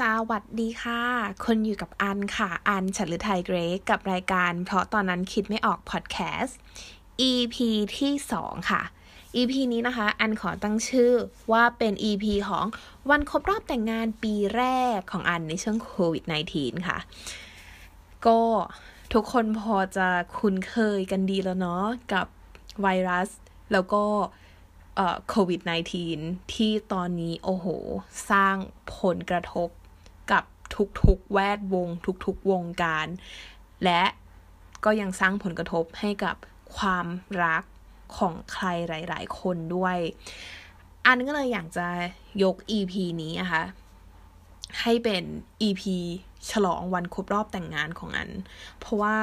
สวัสดีค่ะ คนอยู่กับอันค่ะ อันฉัตรไทยเกรกกับรายการ เพราะตอนนั้นคิดไม่ออกพอดแคสต์ EP ที่ 2 ค่ะ EP นี้นะคะ อันขอตั้งชื่อว่าเป็น EP ของวันครบรอบแต่งงานปีแรกของอันในช่วงโควิด -19 ค่ะ ก็ทุกคนพอจะคุ้นเคยกันดีแล้วเนาะกับไวรัส แล้วก็โควิด -19 ที่ตอนนี้ โอ้โห สร้างผลกระทบ กับทุกๆแวดวง ทุกๆวงการ และก็ยังสร้างผลกระทบให้กับความรักของใครหลาย ๆ คนด้วย อันก็เลยอยากจะยก EP นี้อะคะ่ะให้เป็น EP ฉลองวันครบรอบแต่งงานของอัน เพราะว่า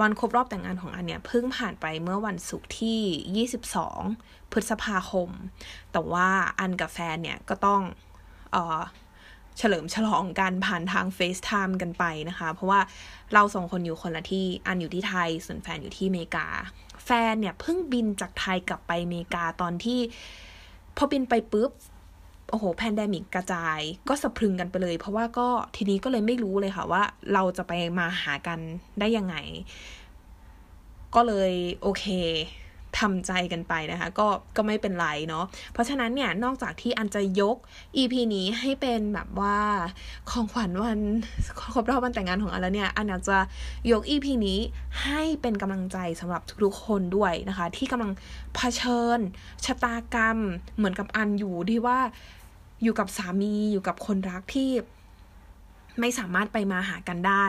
วันครบรอบแต่งงานของอันเนี่ยเพิ่งผ่านไปเมื่อวันศุกร์ที่ 22 พฤษภาคม แต่ว่าอันกับแฟนเนี่ยก็ต้องเออ เฉลิมฉลองกันผ่านทาง FaceTime กันไปนะคะ เพราะว่าเราสองคนอยู่คนละที่อันอยู่ที่ไทย ส่วนแฟนอยู่ที่อเมริกา แฟนเนี่ยเพิ่งบินจากไทยกลับไปอเมริกาตอนที่ พอบินไปปุ๊บโอ้โห pandemic กระจายก็สะพรึงกันไปเลย เพราะว่าก็ทีนี้ก็เลยไม่รู้เลยค่ะว่า เราจะไปมาหากันได้ยังไง ก็เลยโอเค ทำใจกันไปนะคะ ก็ก็ไม่เป็นไรเนาะเพราะฉะนั้นเนี่ยนอกจากที่อันจะยก EP นี้ให้เป็นแบบว่าของขวัญวันครบรอบวันแต่งงานของอันแล้วเนี่ยอันอยากจะยก EP นี้ให้เป็นกำลังใจสำหรับทุกๆคนด้วยนะคะ ที่กำลังเผชิญชะตากรรมเหมือนกับอันอยู่ที่ว่าอยู่กับสามีอยู่กับคนรักที่ไม่สามารถไปมาหากันได้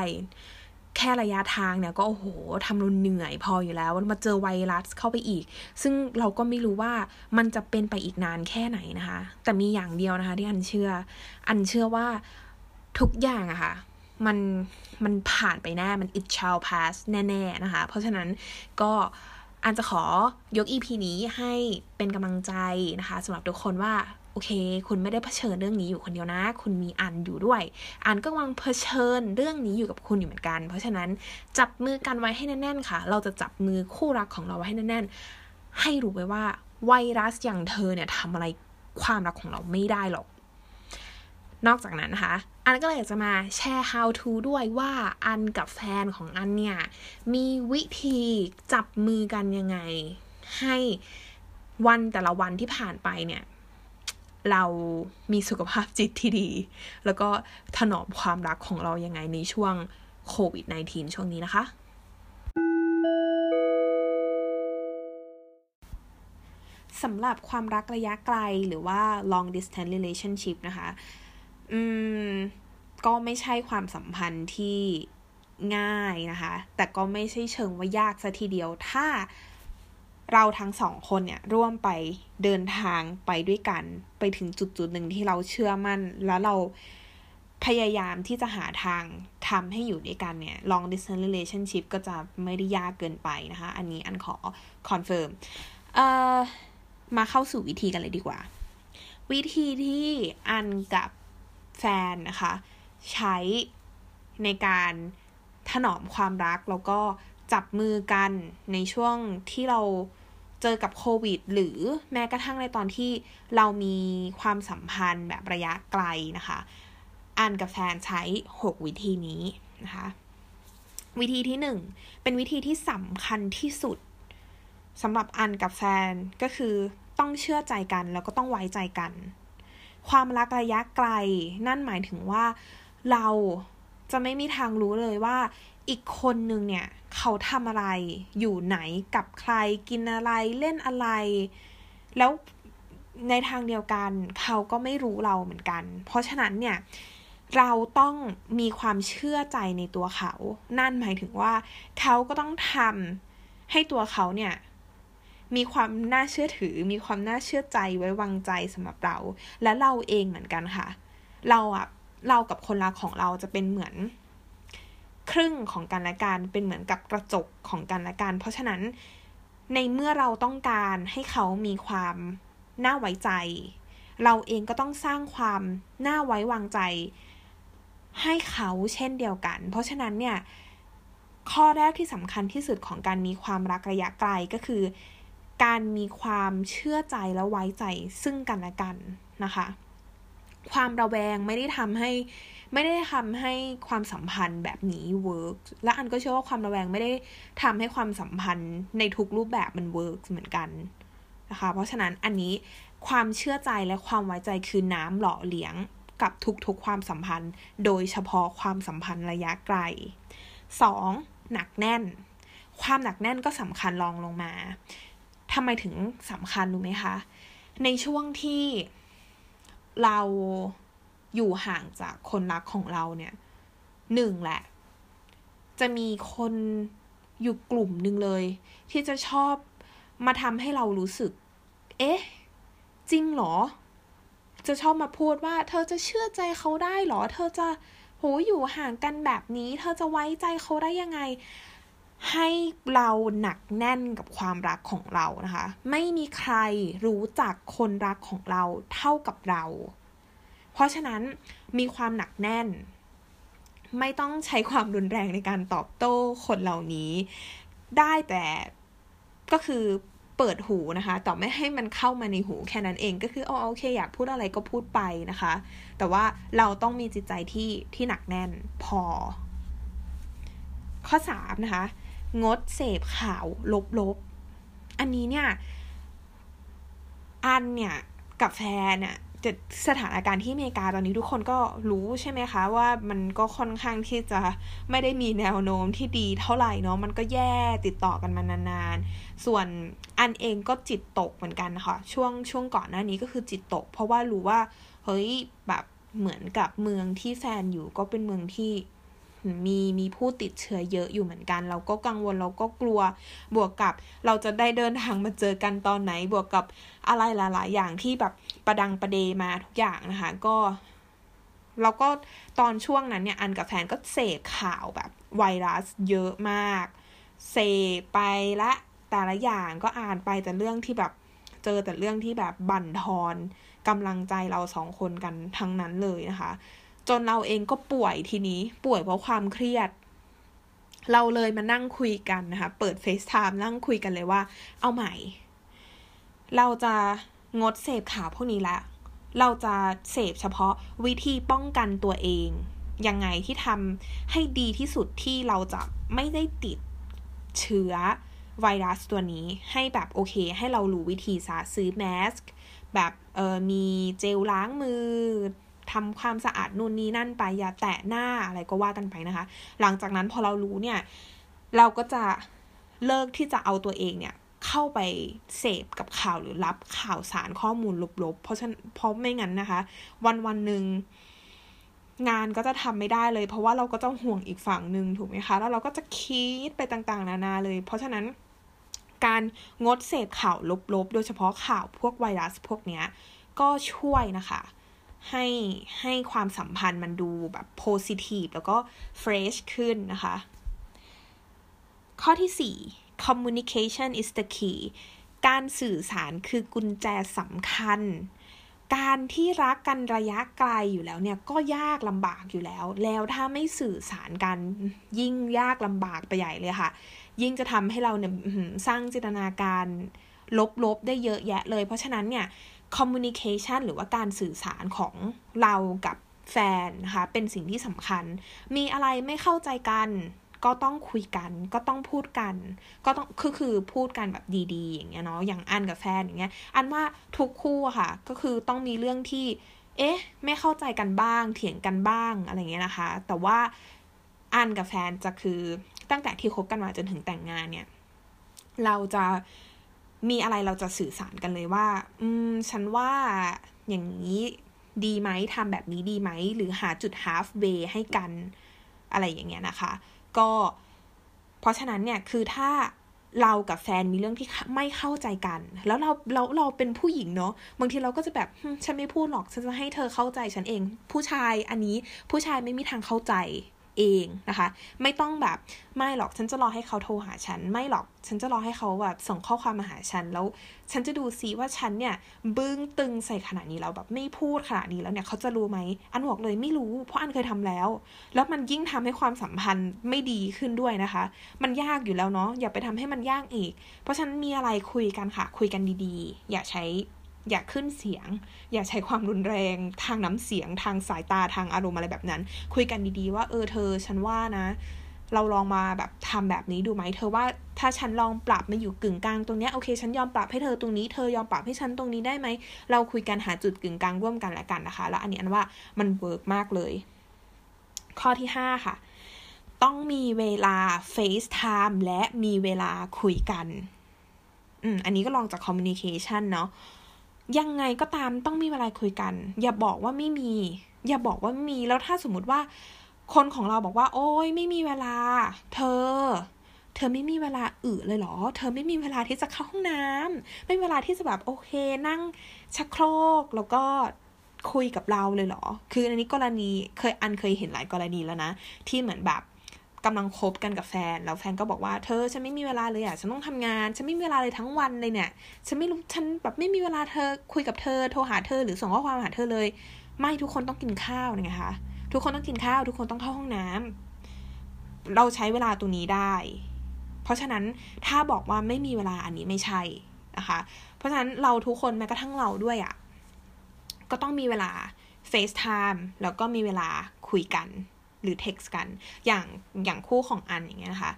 แค่ระยะทางเนี่ยก็โอ้โหทำรุนเหนื่อยพออยู่แล้วมาเจอไวรัสเข้าไปอีก ซึ่งเราก็ไม่รู้ว่ามันจะเป็นไปอีกนานแค่ไหนนะคะ แต่มีอย่างเดียวนะคะที่อันเชื่อ อันเชื่อว่าทุกอย่างอะคะ่ะมันมันผ่านไปแน่ มัน it shall pass แน่ๆนะคะ เพราะฉะนั้นก็อันจะขอยก EP นี้ให้เป็นกำลังใจนะคะสำหรับทุกคนว่า อเค คุณไม่ได้เผชิญเรื่องนี้อยู่คนเดียวนะ คุณมีอันอยู่ด้วย อันก็กำลังเผชิญเรื่องนี้อยู่กับคุณอยู่เหมือนกัน เพราะฉะนั้นจับมือกันไว้ให้แน่นๆค่ะ เราจะจับมือคู่รักของเราไว้ให้แน่นๆ ให้รู้ไว้ว่าไวรัสอย่างเธอเนี่ยทำอะไรความรักของเราไม่ได้หรอก นอกจากนั้นนะคะ อันก็เลยอยากจะมาแชร์ how to ด้วยว่าอันกับแฟนของอันเนี่ยมีวิธีจับมือกันยังไง ให้วันแต่ละวันที่ผ่านไปเนี่ย เรามีสุขภาพจิตที่ดี แล้วก็ถนอมความรักของเรายังไงในช่วงโควิด -19 ช่วงนี้นะคะ สำหรับความรักระยะไกลหรือว่า long distance relationship นะคะ อืม ก็ไม่ใช่ความสัมพันธ์ที่ง่ายนะคะ แต่ก็ไม่ใช่เชิงว่ายากซะทีเดียว ถ้า เราทั้งสองคนเนี่ยร่วมไปเดินทางไปด้วยกัน ไปถึงจุดจุดหนึ่งที่เราเชื่อมั่น แล้วเราพยายามที่จะหาทางทำให้อยู่ด้วยกันเนี่ย long distance relationship ก็จะไม่ได้ยากเกินไปนะคะ อันนี้อันขอ confirm เอ่อมาเข้าสู่วิธีกันเลยดีกว่า วิธีที่อันกับแฟนนะคะ ใช้ในการถนอมความรักแล้วก็จับมือกันในช่วงที่เรา เจอกับโควิด หรือแม้กระทั่งในตอนที่เรามีความสัมพันธ์แบบระยะไกลนะคะอันกับแฟนใช้ 6 วิธีนี้นะคะ วิธีที่ 1 เป็นวิธีที่สำคัญที่สุดสำหรับอันกับแฟนก็คือต้องเชื่อใจกันแล้วก็ต้องไว้ใจกัน ความรักระยะไกลนั่นหมายถึงว่าเราจะไม่มีทางรู้เลยว่า อีกคนนึงเนี่ย เขาทำอะไร อยู่ไหนกับใครกินอะไรเล่นอะไร แล้วในทางเดียวกัน เขาก็ไม่รู้เราเหมือนกัน เพราะฉะนั้นเนี่ยเราต้องมีความเชื่อใจในตัวเขา นั่นหมายถึงว่า เขาก็ต้องทำให้ตัวเขาเนี่ย มีความน่าเชื่อถือ มีความน่าเชื่อใจไว้วางใจสำหรับเรา และเราเองเหมือนกันค่ะ เราอะเรากับคนรักของเราจะเป็นเหมือน ครึ่งของกันและกันเป็นเหมือนกับกระจกของกันและกัน เพราะฉะนั้นในเมื่อเราต้องการให้เขามีความน่าไว้ใจ เราเองก็ต้องสร้างความน่าไว้วางใจ ให้เขาเช่นเดียวกัน เพราะฉะนั้นเนี่ยข้อแรกที่สำคัญที่สุดของการมีความรักระยะไกลก็คือ การมีความเชื่อใจและไว้ใจซึ่งกันและกันนะคะ ความระแวงไม่ได้ทำให้ ไม่ได้ทำให้ความสัมพันธ์แบบนี้ work และอันก็เชื่อว่าความระแวงไม่ได้ทำให้ความสัมพันธ์ในทุกรูปแบบมัน work เหมือนกันนะคะ เพราะฉะนั้นอันนี้ความเชื่อใจและความไว้ใจคือน้ำหล่อเลี้ยงกับทุกๆความสัมพันธ์ โดยเฉพาะความสัมพันธ์ระยะไกล 2. หนักแน่น ความหนักแน่นก็สำคัญรองลงมาทำไมถึงสำคัญรู้ไหมคะ ในช่วงที่ เราอยู่ห่างจากคนรักของเราเนี่ยหนึ่งแหละ จะมีคนอยู่กลุ่มหนึ่งเลย ที่จะชอบมาทำให้เรารู้สึก เอ๊ะ จริงเหรอ จะชอบมาพูดว่า เธอจะเชื่อใจเขาได้หรอ เธอจะโหอยู่ห่างกันแบบนี้ เธอจะไว้ใจเขาได้ยังไง ให้เราหนักแน่นกับความรักของเรานะคะ ไม่มีใครรู้จักคนรักของเราเท่ากับเรา เพราะฉะนั้นมีความหนักแน่น ไม่ต้องใช้ความรุนแรงในการตอบโต้คนเหล่านี้ ได้แต่ก็คือเปิดหูนะคะ แต่ไม่ให้มันเข้ามาในหูแค่นั้นเองก็คืออ๋อโอเค อยากพูดอะไรก็พูดไปนะคะ แต่ว่าเราต้องมีจิตใจที่ที่หนักแน่นพอ ข้อสามนะคะ งดเสพข่าวลบๆ อันนี้เนี่ย อันเนี่ย กับแฟนเนี่ยจะสถานการณ์ที่อเมริกาตอนนี้ทุกคนก็รู้ใช่ไหมคะ ว่ามันก็ค่อนข้างที่จะไม่ได้มีแนวโน้มที่ดีเท่าไหร่เนาะมันก็แย่ติดต่อกันมานานๆ ส่วนอันเองก็จิตตกเหมือนกันค่ะ ช่วงช่วงก่อนหน้านี้ก็คือจิตตก เพราะว่ารู้ว่าเฮ้ยแบบเหมือนกับเมืองที่แฟนอยู่ก็เป็นเมืองที่ มีมีผู้ติดเชื้อเยอะอยู่เหมือนกัน เราก็กังวลเราก็กลัวบวกกับ เราจะได้เดินทางมาเจอกันตอนไหนบวกกับอะไรหลาย ๆ อย่างที่แบบประดังประเดมาทุกอย่างนะคะ ก็เราก็ตอนช่วงนั้นเนี่ยอันกับแฟนก็เสพข่าวแบบไวรัสเยอะมากเสพไปละแต่ละอย่างก็อ่านไปแต่เรื่องที่แบบเจอแต่เรื่องที่แบบบั่นทอนกำลังใจเราสองคนกันทั้งนั้นเลยนะคะ จนเราเองก็ป่วยทีนี้ป่วยเพราะความเครียด เราเลยมานั่งคุยกันนะคะ เปิดเฟซไทม์นั่งคุยกันเลยว่า เอาใหม่ เราจะงดเสพข่าวพวกนี้ละ เราจะเสพเฉพาะวิธีป้องกันตัวเอง ยังไงที่ทำให้ดีที่สุดที่เราจะไม่ได้ติดเชื้อไวรัสตัวนี้ให้แบบโอเค ให้เรารู้วิธีซะซื้อแมสแบบเออมีเจลล้างมือ ทำความสะอาดนู่นนี่นั่นไปอย่าแตะหน้าอะไรก็ว่ากันไปนะคะ หลังจากนั้นพอเรารู้เนี่ย เราก็จะเลิกที่จะเอาตัวเองเนี่ยเข้าไปเสพกับข่าวหรือรับข่าวสารข้อมูลลบๆ เพราะฉะนั้นเพราะไม่งั้นนะคะ วันวันหนึ่งงานก็จะทำไม่ได้เลย เพราะว่าเราก็ต้องห่วงอีกฝั่งหนึ่งถูกไหมคะ แล้วเราก็จะคิดไปต่างๆ นานาเลย เพราะฉะนั้นการงดเสพข่าวลบๆ โดยเฉพาะข่าวพวกไวรัสพวกเนี้ยก็ช่วยนะคะ ให้ให้ความสัมพันธ์มันดูแบบ positive แล้วก็ fresh ขึ้นนะคะ ข้อที่ 4 communication is the key การสื่อสารคือกุญแจสำคัญ การที่รักกันระยะไกลอยู่แล้วเนี่ยก็ยากลำบากอยู่แล้ว แล้วถ้าไม่สื่อสารกันยิ่งยากลำบากไปใหญ่เลยค่ะ ยิ่งจะทำให้เราเนี่ยสร้างจินตนาการลบๆได้เยอะแยะเลย เพราะฉะนั้นเนี่ย communication หรือว่าการสื่อสารของเรากับแฟนนะคะเป็นสิ่งที่สำคัญ มีอะไรไม่เข้าใจกัน ก็ต้องคุยกัน ก็ต้องพูดกัน ก็ต้องคือคือพูดกันแบบดีๆ อย่างเงี้ยเนาะอย่างอันกับแฟนอย่างเงี้ยอันว่าทุกคู่อะค่ะ ก็คือต้องมีเรื่องที่ เอ๊ะ ไม่เข้าใจกันบ้าง เถียงกันบ้างอะไรเงี้ยนะคะ แต่ว่าอันกับแฟนจะคือตั้งแต่ที่คบกันมาจนถึงแต่งงานเนี่ย เราจะ มีอะไรเราจะสื่อสารกันเลยว่า อืม ฉันว่าอย่างนี้ดีไหมทำแบบนี้ดีไหม หรือหาจุด half way ให้กันอะไรอย่างเงี้ยนะคะ ก็ เพราะฉะนั้นเนี่ยคือถ้าเรากับแฟนมีเรื่องที่ไม่เข้าใจกัน แล้วเราเราเราเป็นผู้หญิงเนาะบางทีเราก็จะแบบฉันไม่พูดหรอกฉันจะให้เธอเข้าใจฉันเอง ผู้ชายอันนี้ผู้ชายไม่มีทางเข้าใจ เองนะคะ ไม่ต้องแบบไม่หรอกฉันจะรอให้เขาโทรหาฉัน ไม่หรอกฉันจะรอให้เขาแบบส่งข้อความมาหาฉันแล้ว ฉันจะดูซิว่าฉันเนี่ยบึ้งตึงใส่ขนาดนี้แล้วแบบไม่พูดขนาดนี้แล้วเนี่ยเขาจะรู้ไหมอันบอกเลยไม่รู้ เพราะอันเคยทำแล้ว แล้วมันยิ่งทำให้ความสัมพันธ์ไม่ดีขึ้นด้วยนะคะ มันยากอยู่แล้วเนาะอย่าไปทำให้มันยากอีก เพราะฉะนั้นมีอะไรคุยกันค่ะ คุยกันดีๆ อย่าใช้ อย่าขึ้นเสียง อย่าใช้ความรุนแรงทางน้ำเสียงทางสายตาทางอารมณ์อะไรแบบนั้น คุยกันดีๆว่าเออเธอฉันว่านะ เราลองมาแบบทำแบบนี้ดูไหมเธอว่าถ้าฉันลองปรับมาอยู่กึ่งกลางตรงนี้โอเคฉันยอมปรับให้เธอตรงนี้เธอยอมปรับให้ฉันตรงนี้ได้ไหมเราคุยกันหาจุดกึ่งกลางร่วมกันและกันนะคะ แล้วอันนี้อันว่ามันเวิร์กมากเลย ข้อที่ห้าค่ะต้องมีเวลา FaceTime และมีเวลาคุยกัน อืม อันนี้ก็ลองจาก communication เนาะ ยังไงก็ตามต้องมีเวลาคุยกัน อย่าบอกว่าไม่มี อย่าบอกว่ามี แล้วถ้าสมมติว่า คนของเราบอกว่า โอ้ยไม่มีเวลา เธอ เธอไม่มีเวลาอึเลยเหรอ เธอไม่มีเวลาที่จะเข้าห้องน้ำไม่มีเวลาที่จะแบบโอเค นั่งชักโครกแล้วก็คุยกับเราเลยเหรอ คืออันนี้กรณีเคยอันเคยเห็นหลายกรณีแล้วนะ ที่เหมือนแบบ กำลังคบกันกับแฟน แล้วแฟนก็บอกว่าเธอฉันไม่มีเวลาเลยอะฉันต้องทำงาน ฉันไม่มีเวลาเลยทั้งวันเลยเนี่ย ฉันไม่รู้ฉันแบบไม่มีเวลาเธอคุยกับเธอโทรหาเธอหรือส่งข้อความหาเธอเลย ไม่ทุกคนต้องกินข้าวนะคะ ทุกคนต้องกินข้าว ทุกคนต้องเข้าห้องน้ำเราใช้เวลาตรงนี้ได้ เพราะฉะนั้นถ้าบอกว่าไม่มีเวลาอันนี้ไม่ใช่นะคะ เพราะฉะนั้นเราทุกคนแม้กระทั่งเราด้วยอะ่ะก็ต้องมีเวลา FaceTime แล้วก็มีเวลาคุยกัน หรือ text กัน อย่างอย่างคู่ของอันอย่างเงี้ยนะคะ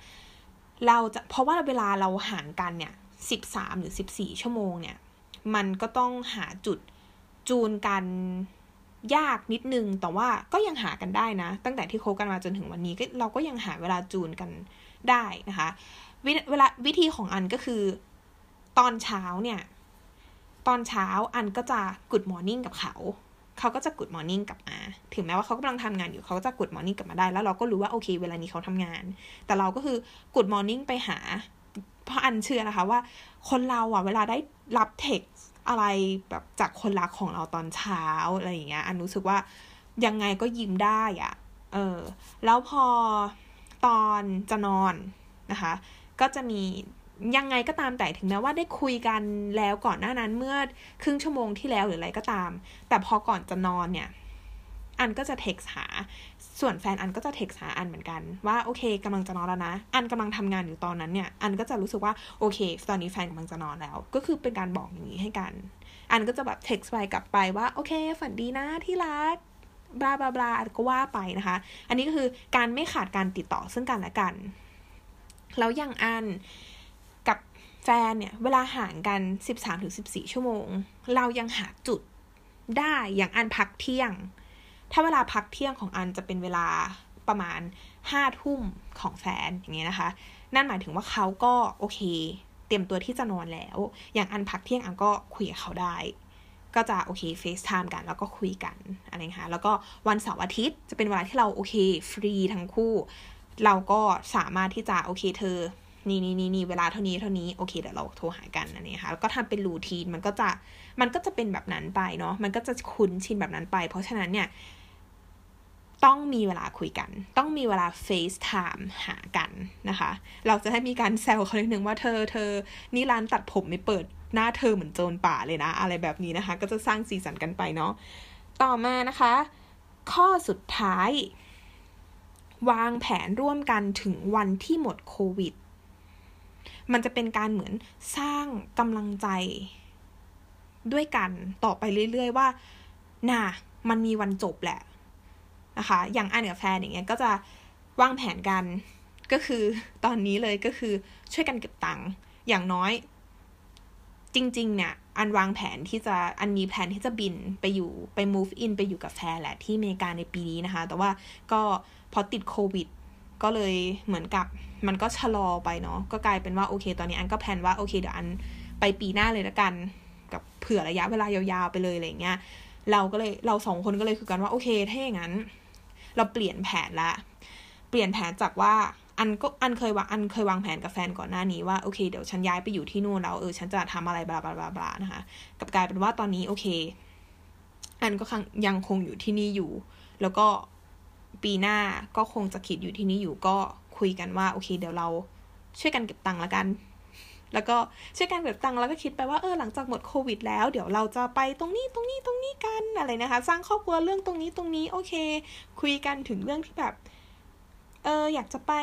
เราจะเพราะว่าเวลาเราห่างกันเนี่ยสิบสามหรือสิบสี่ชั่วโมงเนี่ย มันก็ต้องหาจุดจูนกันยากนิดนึง แต่ว่าก็ยังหากันได้นะ ตั้งแต่ที่คบกันมาจนถึงวันนี้ก็เราก็ยังหาเวลาจูนกันได้นะคะ เวลาวิธีของอันก็คือ ตอนเช้าเนี่ย ตอนเช้าอันก็จะ good morning กับเขา เขาก็จะกด morning กลับมา ถึงแม้ว่าเขากำลังทำงานอยู่เขาก็จะกด morning กลับมาได้ แล้วเราก็รู้ว่าโอเค เวลานี้เขาทำงาน แต่เราก็คือกด morning ไปหา เพราะอันเชื่อนะคะว่าคนเราอะเวลาได้รับเท็กซ์อะไรแบบจากคนรักของเราตอนเช้าอะไรอย่างเงี้ย อันรู้สึกว่ายังไงก็ยิ้มได้อะ เออ แล้วพอตอนจะนอนนะคะ ก็จะมี ยังไงก็ตามแต่ถึงแม้ว่าได้คุยกันแล้วก่อนหน้านั้นเมื่อครึ่งชั่วโมงที่แล้วหรืออะไรก็ตาม แต่พอก่อนจะนอนเนี่ย อันก็จะเท็กซ์หา ส่วนแฟนอันก็จะเท็กซ์หาอันเหมือนกัน ว่าโอเคกำลังจะนอนแล้วนะ อันกำลังทำงานอยู่ตอนนั้นเนี่ย อันก็จะรู้สึกว่าโอเค ตอนนี้แฟนกำลังจะนอนแล้ว ก็คือเป็นการบอกอย่างนี้ให้กัน อันก็จะแบบเท็กซ์ไปกลับไปว่าโอเค ฝันดีนะที่รักบลาบลาบลาก็ว่าไปนะคะ อันนี้ก็คือการไม่ขาดการติดต่อซึ่งกันและกัน แล้วอย่างอัน ฟนเนี่ย เวลาห่างกัน 13-14 ชั่วโมง เรายังหาจุดได้อย่างอันพักเที่ยง ถ้าเวลาพักเที่ยงของอันจะเป็นเวลาประมาณห้าทุ่มของแฟนอย่างเงี้ยนะคะ นั่นหมายถึงว่าเขาก็โอเค เตรียมตัวที่จะนอนแล้ว อย่างอันพักเที่ยงอันก็คุยกับเขาได้ ก็จะโอเคเฟซไทม์กันแล้วก็คุยกันอะไรคะแล้วก็วันเสาร์อาทิตย์จะเป็นเวลาที่เราโอเคฟรีทั้งคู่ เราก็สามารถที่จะโอเคเธอ นี่นี่นี่นี่เวลาเท่านี้เท่านี้โอเคเดี๋ยวเราโทรหากันอันนี้ค่ะแล้วก็ทำเป็นรูทีนมันก็จะมันก็จะเป็นแบบนั้นไปเนาะมันก็จะคุ้นชินแบบนั้นไป เพราะฉะนั้นเนี่ยต้องมีเวลาคุยกัน ต้องมีเวลา FaceTime หากันนะคะ เราจะให้มีการแซวเขาหนึ่งว่าเธอเธอนี่ร้านตัดผมไม่เปิดหน้าเธอเหมือนโจรป่าเลยนะ อะไรแบบนี้นะคะ ก็จะสร้างสีสันกันไปเนาะ ต่อมานะคะ ข้อสุดท้าย วางแผนร่วมกันถึงวันที่หมดโควิด มันจะเป็นการเหมือนสร้างกำลังใจด้วยกันต่อไปเรื่อยๆว่า น่ะ มันมีวันจบแหละนะคะ อย่างอันกับแฟนอย่างเงี้ยก็จะวางแผนกัน ก็คือตอนนี้เลยก็คือช่วยกันเก็บตังค์อย่างน้อย จริง ๆ เนี่ย อันวางแผนที่จะอันมีแผนที่จะบินไปอยู่ไป move in ไปอยู่กับแฟนแหละที่อเมริกาในปีนี้นะคะ แต่ว่าก็พอติดโควิด ก็เลยเหมือนกับมันก็ชะลอไปเนาะก็กลายเป็นว่าโอเค ตอนนี้อันก็แพนว่าโอเคเดี๋ยวอันไปปีหน้าเลยละกัน กับเผื่อระยะเวลายาวๆไปเลยอะไรเงี้ยเราก็เลยเราสองคนก็เลยคือกันว่าโอเคถ้าอย่างนั้น เราเปลี่ยนแผนละเปลี่ยนแผนจากว่าอันก็อันเคยวางอันเคยวางแผนกับแฟนก่อนหน้านี้ว่าโอเคเดี๋ยวฉันย้ายไปอยู่ที่นู่นแล้วเออฉันจะทำอะไรบลาบลาบลาบลานะคะกับกลายเป็นว่าตอนนี้โอเค อันก็ยังคงอยู่ที่นี่อยู่ แล้วก็ ปีหน้าก็คงจะคิดอยู่ที่นี่อยู่ก็คุยกันว่าโอเค เดี๋ยวเราช่วยกันเก็บตังค์ละกัน แล้วก็ช่วยกันเก็บตังค์แล้วก็คิดไปว่าเออหลังจากหมดโควิด แล้วเดี๋ยวเราจะไปตรงนี้ตรงนี้ตรงนี้กันอะไรนะคะ สร้างครอบครัวเรื่องตรงนี้ตรงนี้โอเค คุยกันถึงเรื่องที่แบบเอออยากจะไป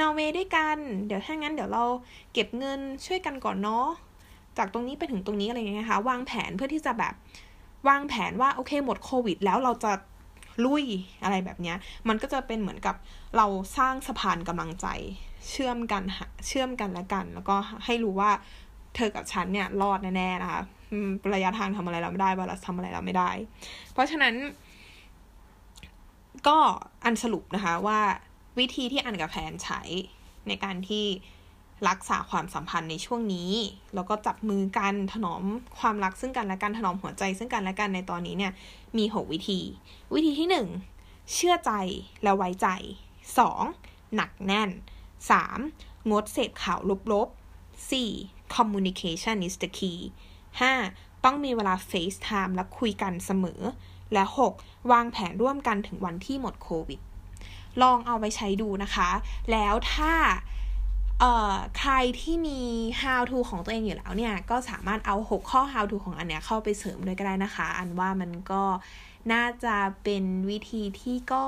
นอร์เวย์ด้วยกัน เดี๋ยวถ้างั้นเดี๋ยวเราเก็บเงินช่วยกันก่อนเนาะ จากตรงนี้ไปถึงตรงนี้อะไรเงี้ยคะวางแผนเพื่อที่จะแบบวางแผนว่าโอเคหมดโควิด แล้วเราจะ ลุยอะไรแบบเนี้ย มันก็จะเป็นเหมือนกับเราสร้างสะพานกำลังใจ เชื่อมกันเชื่อมกันและกัน แล้วก็ให้รู้ว่าเธอกับฉันเนี่ยรอดแน่ๆนะคะระยะทางทำอะไรเราไม่ได้ไวรัสทำอะไรเราไม่ได้ เพราะฉะนั้น ก็อันสรุปนะคะว่าวิธีที่อันกับแฟนใช้ในการที่ รักษาความสัมพันธ์ในช่วงนี้ แล้วก็จับมือกันถนอมความรักซึ่งกันและกันถนอมหัวใจซึ่งกันและกันในตอนนี้เนี่ยมีหกวิธี วิธีที่หนึ่งเชื่อใจและไว้ใจสองหนักแน่นสามงดเสพข่าวลบๆสี่ communication is the key 5. ต้องมีเวลา FaceTime และคุยกันเสมอ และ 6. วางแผนร่วมกันถึงวันที่หมดโควิด ลองเอาไปใช้ดูนะคะ แล้วถ้า ใครที่มี how to ของตัวเองอยู่แล้วเนี่ย ก็สามารถเอา 6 ข้อ how to ของอันเนี้ยเข้าไปเสริมด้วยก็ได้นะคะ อันว่ามันก็น่าจะเป็นวิธีที่ก็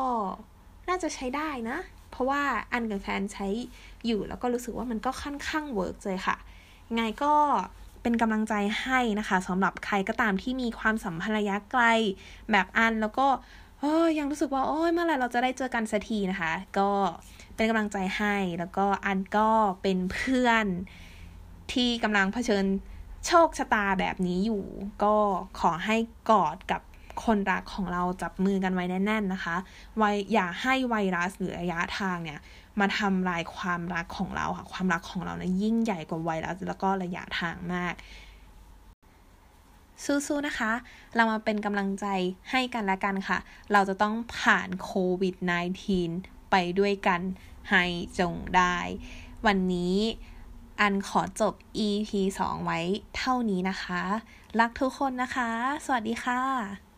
น่าจะใช้ได้นะ เพราะว่าอันกับแฟนใช้อยู่แล้วก็รู้สึกว่ามันก็ค่อนข้าง work เลยค่ะ ไงก็เป็นกำลังใจให้นะคะสำหรับใครก็ตามที่มีความสัมพันธ์ระยะไกลแบบอันแล้วก็เออยังรู้สึกว่าโอ้ยเมื่อไหร่เราจะได้เจอกันสักทีนะคะ ก็ เป็นกำลังใจให้ แล้วก็อันก็เป็นเพื่อนที่กำลังเผชิญโชคชะตาแบบนี้อยู่ ก็ขอให้กอดกับคนรักของเราจับมือกันไว้แน่น ๆนะคะ ไว้อย่าให้ไวรัสหรือระยะทางเนี่ย มาทำลายความรักของเราค่ะ ความรักของเราเนะี่ยยิ่งใหญ่กว่าไวรัสแล้วก็ระยะทางมากสู้ๆ นะคะ เรามาเป็นกำลังใจให้กันและกันค่ะ เราจะต้องผ่านโควิด -19 ไปด้วยกันให้จงได้ วันนี้อันขอจบ EP 2 ไว้เท่านี้นะคะ รักทุกคนนะคะ สวัสดีค่ะ